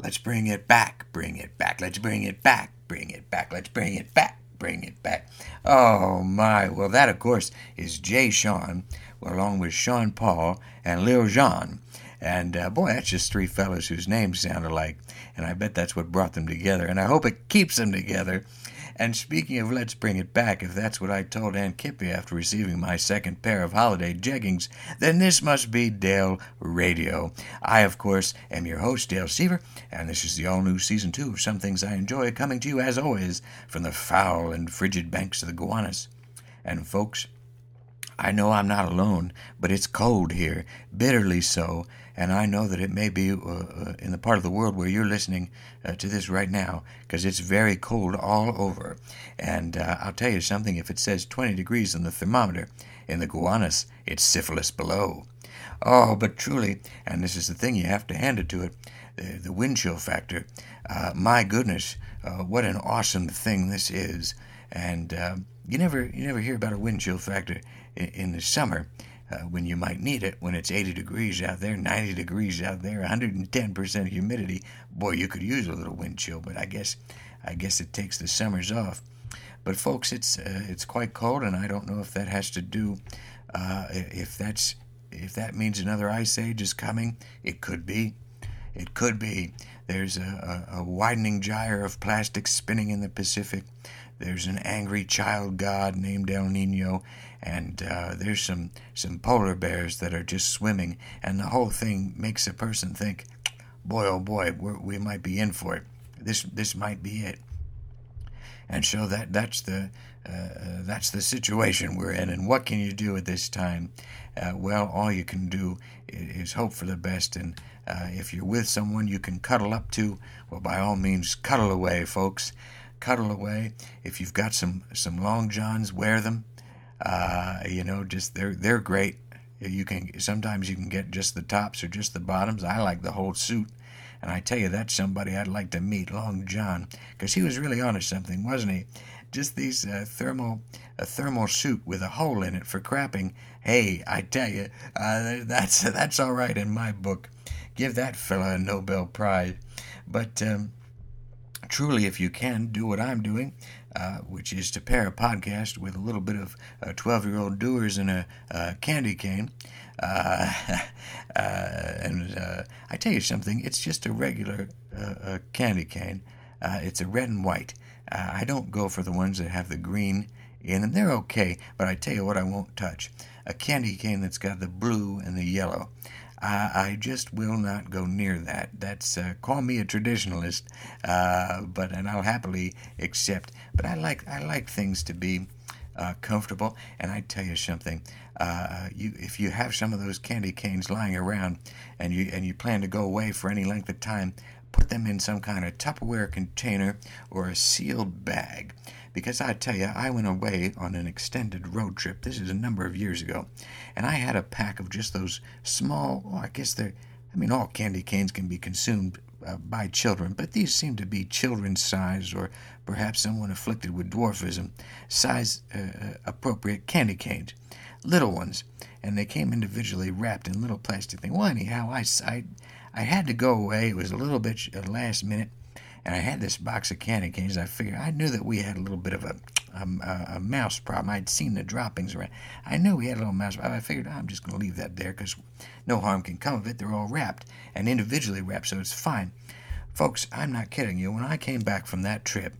Let's bring it back, bring it back, let's bring it back, bring it back, let's bring it back, bring it back. Oh my, well, that of course is Jay Sean, along with Sean Paul and Lil Jon. And uh, boy, that's just three fellas whose names sound alike. And I bet that's what brought them together. And I hope it keeps them together. And speaking of let's bring it back, if that's what I told Aunt Kippy after receiving my second pair of holiday jeggings, then this must be Dale Radio. I, of course, am your host, Dale Seaver, and this is the all new season two of Some Things I Enjoy, coming to you, as always, from the foul and frigid banks of the Gowanus. And, folks, I know I'm not alone, but it's cold here, bitterly so, and I know that it may be uh, uh, in the part of the world where you're listening uh, to this right now, because it's very cold all over. And uh, I'll tell you something if it says 20 degrees on the thermometer, in the Gowanus, it's syphilis below. Oh, but truly, and this is the thing, you have to hand it to it, the, the wind chill factor. Uh, my goodness, uh, what an awesome thing this is. And you never you never hear about a wind chill factor in, in the summer uh, when you might need it when it's 80 degrees out there, 90 degrees out there, 110% humidity. Boy, you could use a little wind chill, but I guess I guess it takes the summers off. But folks, it's uh, it's quite cold, and I don't know if that has to do uh, if that's if that means another ice age is coming. It could be. It could be. There's a, a, a widening gyre of plastic spinning in the Pacific. There's an angry child god named El Nino, and uh, there's some some polar bears that are just swimming, and the whole thing makes a person think, boy oh boy, we might be in for it. This this might be it. And so that that's the uh, uh, that's the situation we're in. And what can you do at this time? Uh, well, all you can do is hope for the best. And uh, if you're with someone you can cuddle up to, well, by all means, cuddle away, folks cuddle away. If you've got some some long johns, wear them. Uh, you know, just they're they're great. You can sometimes you can get just the tops or just the bottoms. I like the whole suit. And I tell you, that's somebody I'd like to meet, Long John, because he was really onto something, wasn't he? Just these uh, thermal, a thermal suit with a hole in it for crapping. Hey, I tell you, uh, that's that's all right in my book. Give that fella a Nobel Prize. But um, truly, if you can, do what I'm doing, uh, which is to pair a podcast with a little bit of 12 year old Dewar's and a, a candy cane. Uh, uh, and uh, I tell you something, it's just a regular uh, candy cane. Uh, it's a red and white. I don't go for the ones that have the green in them. They're okay, but I tell you what, I won't touch a candy cane that's got the blue and the yellow. I, I just will not go near that. That's uh, call me a traditionalist, uh, but and I'll happily accept. But I like I like things to be uh, comfortable. And I tell you something, uh, you if you have some of those candy canes lying around, and you and you plan to go away for any length of time, put them in some kind of Tupperware container or a sealed bag. Because I tell you, I went away on an extended road trip. This is a number of years ago. And I had a pack of just those small, oh, I guess they're, I mean, all candy canes can be consumed uh, by children, but these seem to be children's size or perhaps someone afflicted with dwarfism, size uh, uh appropriate candy canes. Little ones. And they came individually wrapped in little plastic things. Well, anyhow, I, I, I had to go away. It was a little bit uh, last minute and I had this box of candy canes. I figured I knew that we had a little bit of a a, a mouse problem. I'd seen the droppings around. I knew we had a little mouse problem. I figured oh, I'm just going to leave that there because no harm can come of it. They're all wrapped and individually wrapped, so it's fine. Folks, I'm not kidding you. When I came back from that trip,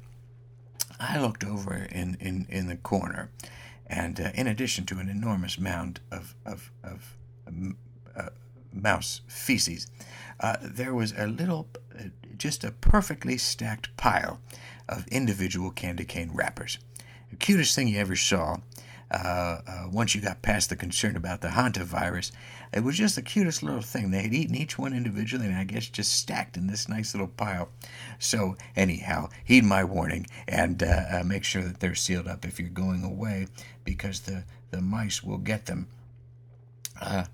I looked over in, in, in the corner, and uh, in addition to an enormous mound of, of, of uh, mouse feces, uh, there was a little, uh, just a perfectly stacked pile of individual candy cane wrappers. The cutest thing you ever saw. Uh, uh, once you got past the concern about the hantavirus, it was just the cutest little thing. They had eaten each one individually, and I guess just stacked in this nice little pile. So, anyhow, heed my warning and uh, uh make sure that they're sealed up if you're going away, because the, the mice will get them. Uh,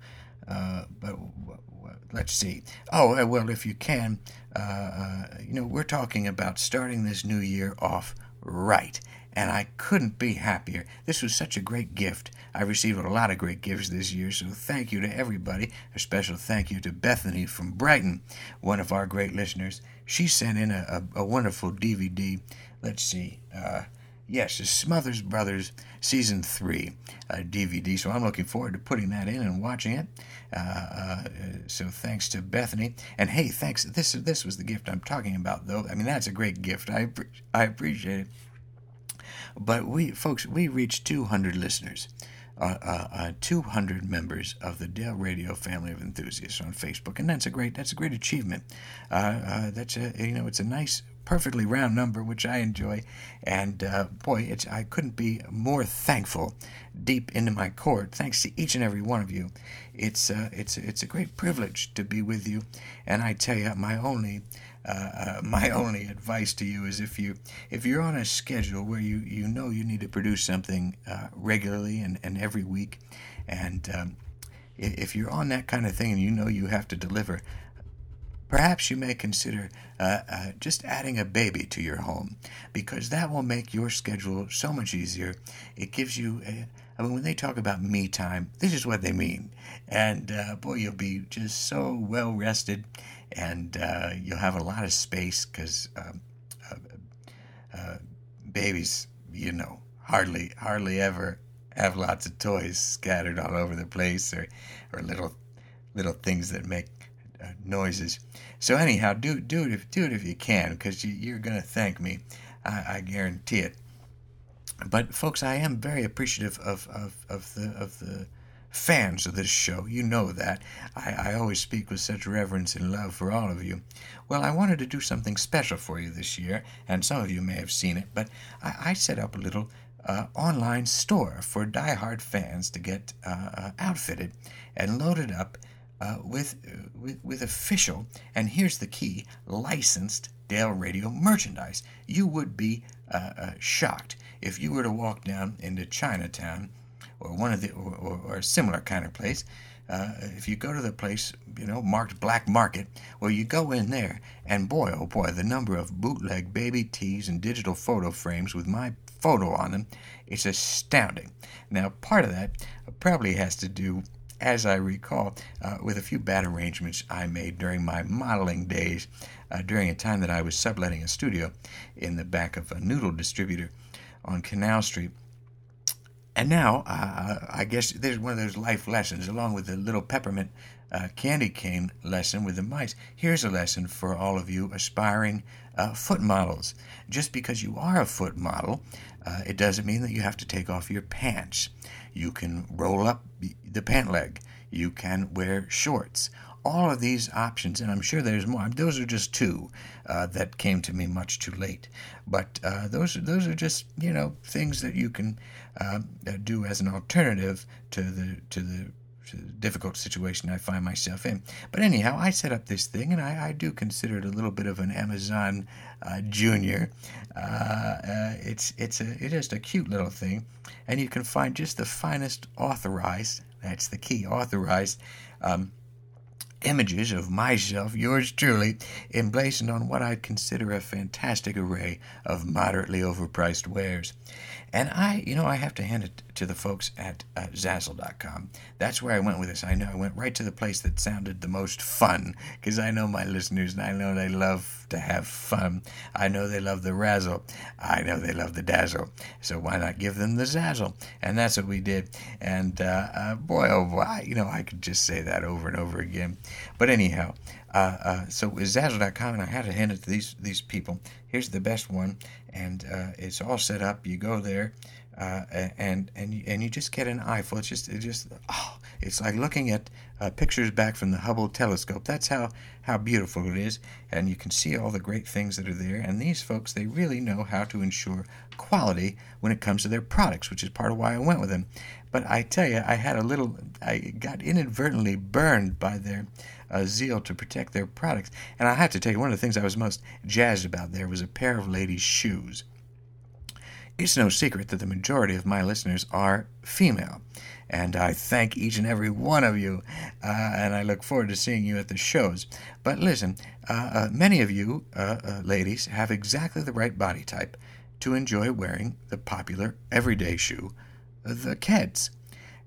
uh, but let's see. Oh, uh, well, if you can, uh, uh, you know, we're talking about starting this new year off right. and I couldn't be happier. This was such a great gift. I received a lot of great gifts this year, so thank you to everybody. A special thank you to Bethany from Brighton, one of our great listeners. She sent in a, a, a wonderful DVD. Let's see. Uh, yes, it's Smothers Brothers Season 3 uh, DVD. So I'm looking forward to putting that in and watching it. Uh, uh, so thanks to Bethany. And hey, thanks. This, this was the gift I'm talking about, though. I mean, that's a great gift. I, I appreciate it. But we, folks, we reached 200 listeners. Uh, uh, uh, 200 members of the Dale Radio family of enthusiasts on Facebook, and that's a great that's a great achievement. Uh, uh, that's a you know it's a nice perfectly round number, which I enjoy. And uh, boy, it's I couldn't be more thankful deep into my core. Thanks to each and every one of you. It's uh, it's it's a great privilege to be with you. And I tell you, my only uh, uh, my only advice to you is if you if you're on a schedule where you you know you need to produce something uh, regularly and, and every week, and um, if you're on that kind of thing and you know you have to deliver, Perhaps you may consider uh, uh, just adding a baby to your home because that will make your schedule so much easier. It gives you, a, I mean, when they talk about me time, this is what they mean. And uh, boy, you'll be just so well rested and uh, you'll have a lot of space because um, uh, uh, babies, you know, hardly, hardly ever have lots of toys scattered all over the place or, or little, little things that make noises. So anyhow, do do it if do it if you can, because you, are to thank me. I, I, guarantee it. But folks, I am very appreciative of, of, of the of the fans of this show. You know that. I, I always speak with such reverence and love for all of you. Well, I wanted to do something special for you this year, and some of you may have seen it, but I, I set up a little uh, online store for die-hard fans to get uh, uh outfitted and loaded up uh, with, uh, with, with official, and here's the key, licensed Dale Radio merchandise. You would be uh, uh, shocked if you were to walk down into Chinatown or one of the or, or, or a similar kind of place. Uh, if you go to the place, you know, marked black market, well, you go in there, and boy, oh boy, the number of bootleg baby tees and digital photo frames with my photo on them, it's astounding. Now, part of that probably has to do as I recall, uh, with a few bad arrangements I made during my modeling days, uh, during a time that I was subletting a studio in the back of a noodle distributor on Canal Street. And now, uh, I guess there's one of those life lessons, along with the little peppermint uh, candy cane lesson with the mice. Here's a lesson for all of you aspiring uh, foot models. Just because you are a foot model, uh, it doesn't mean that you have to take off your pants. You can roll up the pant leg. You can wear shorts. All of these options, and I'm sure there's more. Those are just two uh, that came to me much too late. But uh, those those are just you know things that you can uh, do as an alternative to the to the difficult situation I find myself in. But anyhow, I set up this thing, and I, I do consider it a little bit of an Amazon uh, Junior. Uh, uh, it's it's a it's just a cute little thing, and you can find just the finest authorized. That's the key, authorized. Um, images of myself, yours truly, emblazoned on what I'd consider a fantastic array of moderately overpriced wares. And I, you know, I have to hand it to the folks at uh, Zazzle.com. That's where I went with this. I know I went right to the place that sounded the most fun because I know my listeners and I know they love to have fun. I know they love the razzle. I know they love the dazzle. So why not give them the Zazzle? And that's what we did. And uh, uh, boy, oh boy, you know, I could just say that over and over again. But anyhow, uh, uh, so with Zazzle.com, and I had to hand it to these these people. Here's the best one, and uh, it's all set up. You go there, uh, and and and you just get an eyeful. It's just it just oh, it's like looking at uh, pictures back from the Hubble telescope. That's how how beautiful it is, and you can see all the great things that are there. And these folks, they really know how to ensure quality when it comes to their products, which is part of why I went with them. But I tell you, I had a little, I got inadvertently burned by their uh, zeal to protect their products. And I have to tell you, one of the things I was most jazzed about there was a pair of ladies' shoes. It's no secret that the majority of my listeners are female, and I thank each and every one of you, uh, and I look forward to seeing you at the shows. But listen, uh, uh many of you, uh, uh, ladies, have exactly the right body type to enjoy wearing the popular everyday shoe, the Keds.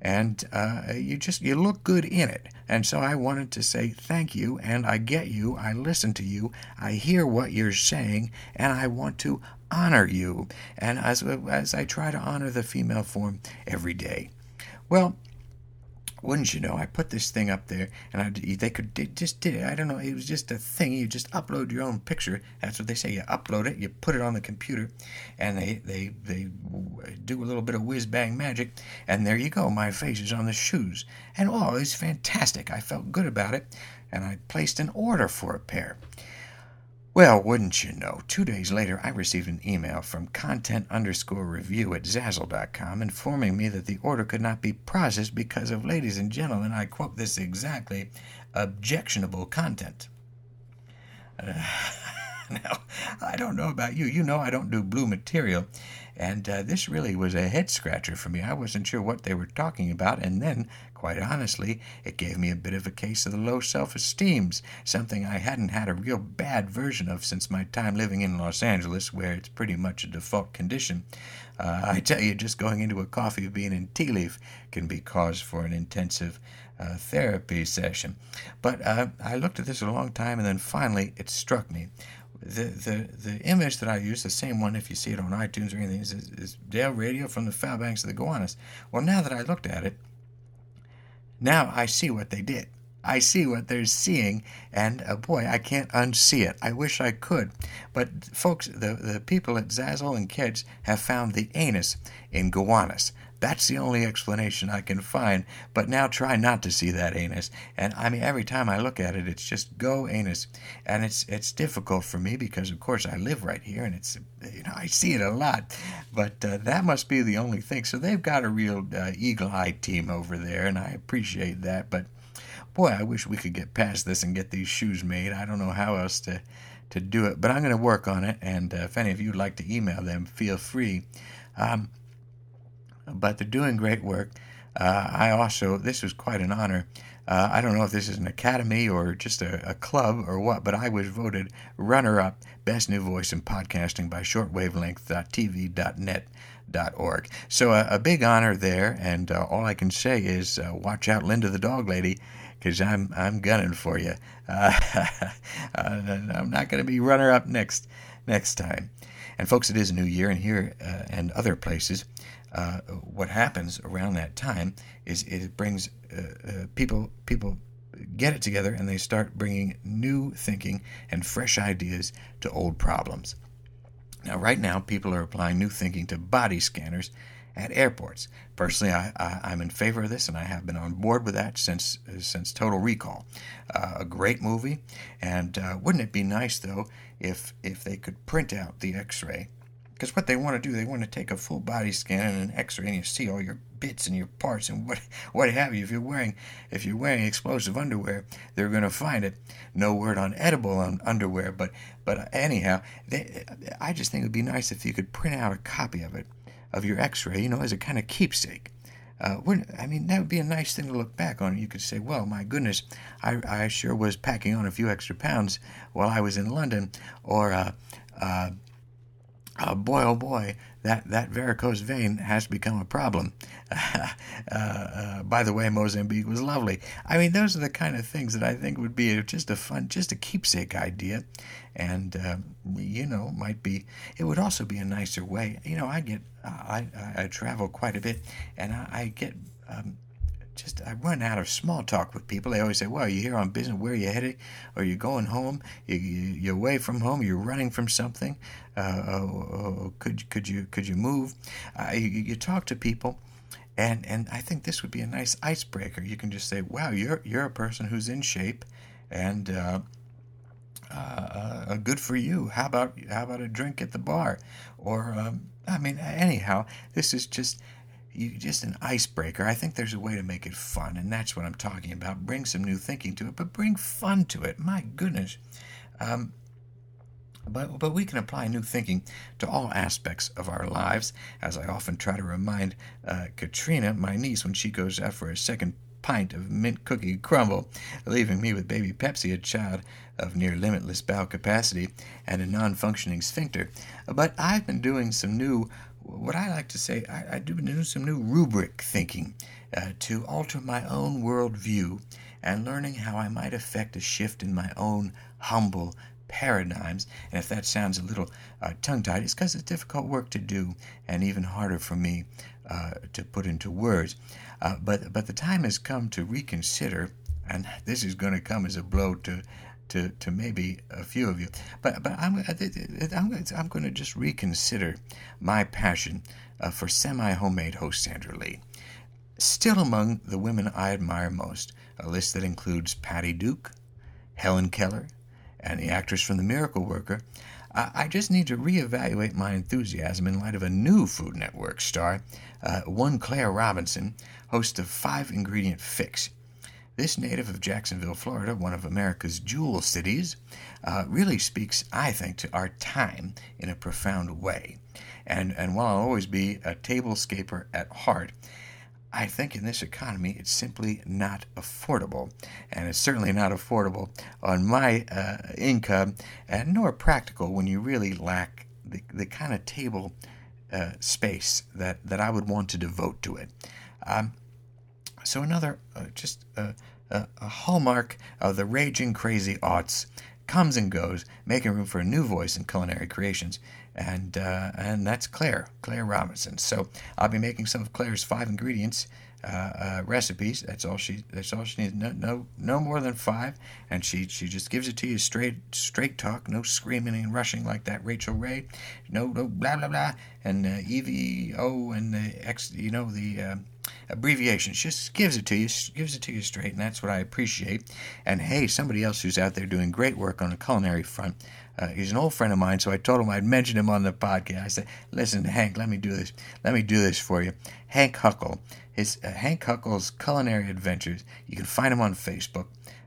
And uh, you just you look good in it. And so I wanted to say thank you, and I get you, I listen to you, I hear what you're saying, and I want to honor you. And as as I try to honor the female form every day. Well, wouldn't you know, I put this thing up there, and I, they could they just did it. I don't know. It was just a thing. You just upload your own picture. That's what they say. You upload it, you put it on the computer, and they they they do a little bit of whiz bang magic, and there you go. My face is on the shoes, and oh, it's fantastic. I felt good about it, and I placed an order for a pair. Well, wouldn't you know, two days later I received an email from content underscore review at Zazzle.com informing me that the order could not be processed because of, ladies and gentlemen, I quote this exactly, objectionable content. Uh, now, I don't know about you. You know I don't do blue material. And uh, this really was a head scratcher for me. I wasn't sure what they were talking about. And then, quite honestly, it gave me a bit of a case of the low self esteems, something I hadn't had a real bad version of since my time living in Los Angeles, where it's pretty much a default condition. Uh, I tell you, just going into a coffee bean and tea leaf can be cause for an intensive uh, therapy session. But uh, I looked at this a long time, and then finally it struck me the, the, the image that I use, the same one if you see it on iTunes or anything, is, is Dale Radio from the foul banks of the Gowanus. Well, now that I looked at it, now I see what they did. I see what they're seeing, and uh, boy, I can't unsee it. I wish I could. But, folks, the, the people at Zazzle and Keds have found the anus in Gowanus. That's the only explanation I can find. But now try not to see that anus. And I mean, every time I look at it, it's just go anus. And it's it's difficult for me because, of course, I live right here, and it's you know I see it a lot. But uh, that must be the only thing. So they've got a real uh, eagle eye team over there, and I appreciate that. But boy, I wish we could get past this and get these shoes made. I don't know how else to to do it, but I'm going to work on it. And uh, if any of you would like to email them, feel free. Um, but they're doing great work. Uh, I also, this was quite an honor. Uh, I don't know if this is an academy or just a, a club or what, but I was voted runner up Best New Voice in Podcasting by shortwavelength.tv.net.org. So uh, a big honor there, and uh, all I can say is uh, watch out, Linda the Dog Lady, because I'm, I'm gunning for you. Uh, I'm not going to be runner up next, next time. And folks, it is a new year, and here and other places, uh, what happens around that time is it brings uh, uh, people people get it together and they start bringing new thinking and fresh ideas to old problems. Now, right now, people are applying new thinking to body scanners at airports. Personally, I, am in favor of this, and I have been on board with that since since Total Recall. Uh, a great movie, and uh, wouldn't it be nice though if if they could print out the X-ray because what they want to do, they want to take a full body scan and an X-ray, and you see all your bits and your parts and what what have you. If you're wearing if you're wearing explosive underwear, they're going to find it. No word on edible on underwear, but but anyhow, they, I just think it would be nice if you could print out a copy of it of your X-ray, you know, as a kind of keepsake. Uh, I mean, that would be a nice thing to look back on. You could say, well, my goodness, I, I sure was packing on a few extra pounds while I was in London, or uh, uh, uh, boy, oh boy, that, that varicose vein has become a problem. uh, uh, by the way, Mozambique was lovely. I mean, those are the kind of things that I think would be just a fun, just a keepsake idea. And, um, you know, might be, it would also be a nicer way. You know, I get, uh, I, I, I, travel quite a bit and I, I get, um, just I run out of small talk with people. They always say, "Well, you here on business? Where are you headed? Are you going home? You, are away from home? You're running from something? Uh, uh, could could you could you move?" Uh, you, you talk to people, and and I think this would be a nice icebreaker. You can just say, "Wow, you're you're a person who's in shape, and." Uh, uh, uh, good for you. How about how about a drink at the bar? Or um, I mean, anyhow, this is just you just an icebreaker. I think there's a way to make it fun, and that's what I'm talking about. Bring some new thinking to it, but bring fun to it. My goodness. Um, but, but we can apply new thinking to all aspects of our lives, as I often try to remind uh, Katrina, my niece, when she goes out for a second pint of mint cookie crumble, leaving me with baby Pepsi, a child of near limitless bowel capacity and a non functioning sphincter. But I've been doing some new, what I like to say, I, I've been some new rubric thinking uh, to alter my own worldview and learning how I might affect a shift in my own humble paradigms. And if that sounds a little uh, tongue tied, it's because it's difficult work to do and even harder for me uh, to put into words. Uh, but, but the time has come to reconsider, and this is going to come as a blow to. To, to maybe a few of you, but but I'm I'm, I'm going to just reconsider my passion uh, for semi homemade host Sandra Lee. Still among the women I admire most, a list that includes Patty Duke, Helen Keller, and the actress from The Miracle Worker, I just need to reevaluate my enthusiasm in light of a new Food Network star, uh, one Claire Robinson, host of Five Ingredient Fix. This native of Jacksonville, Florida, one of America's jewel cities, uh, really speaks, I think, to our time in a profound way. And, and while I'll always be a tablescaper at heart, I think in this economy it's simply not affordable. And it's certainly not affordable on my uh, income, and nor practical when you really lack the, the kind of table uh, space that, that I would want to devote to it. Um, so, another uh, just a, a hallmark of the raging crazy aughts comes and goes, making room for a new voice in culinary creations and uh, and that's Claire, Claire Robinson. So I'll be making some of Claire's five ingredients uh, uh, recipes. That's all she. That's all she needs. No, no, no more than five. And she she just gives it to you straight, straight talk. No screaming and rushing like that Rachael Ray. No, no blah blah blah. And uh, EVO and the X. You know the. Abbreviations just gives it to you gives it to you straight and that's what i appreciate and hey somebody else who's out there doing great work on the culinary front uh, he's an old friend of mine, so I told him I'd mention him on the podcast. I said, "Listen, Hank, let me do this. Let me do this for you." Hank Huckle, his uh, Hank Huckle's culinary adventures. You can find him on Facebook.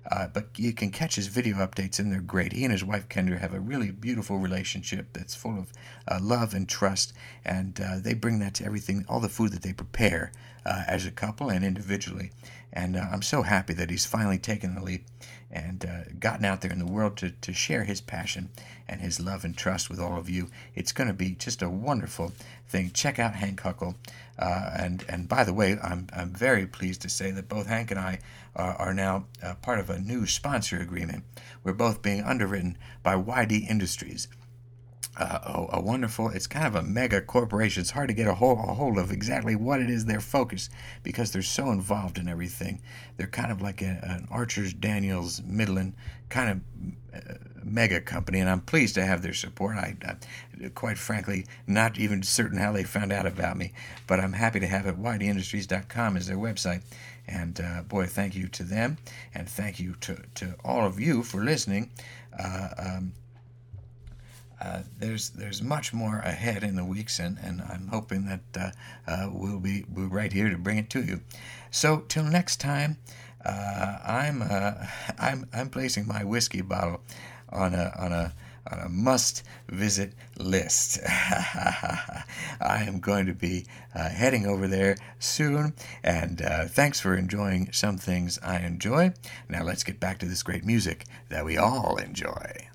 Uh, but you can catch his video updates, and they're great. He and his wife Kendra have a really beautiful relationship that's full of uh, love and trust, and uh, they bring that to everything, all the food that they prepare uh, as a couple and individually. And uh, I'm so happy that he's finally taken the leap and uh, gotten out there in the world to, to share his passion and his love and trust with all of you. It's going to be just a wonderful thing. Check out Hank Huckle. Uh, and, and by the way, I'm, I'm very pleased to say that both Hank and I are, are now uh, part of a new sponsor agreement. We're both being underwritten by YD Industries uh, a, a, wonderful, it's kind of a mega corporation. It's hard to get a hold, a hold of exactly what it is their focus because they're so involved in everything. They're kind of like a, an Archer's, Daniels, Midland kind of uh, mega company, and I'm pleased to have their support. I, I, quite frankly, not even certain how they found out about me, but I'm happy to have it. YDIndustries.com is their website. And uh, boy, thank you to them, and thank you to, to all of you for listening. Uh, um, uh, there's there's much more ahead in the weeks, and, and I'm hoping that uh, uh, we'll be we're right here to bring it to you. So till next time, uh, I'm I'm I'm placing my whiskey bottle on a on a on a must visit list. I am going to be uh, heading over there soon, and uh, thanks for enjoying some things I enjoy. Now let's get back to this great music that we all enjoy.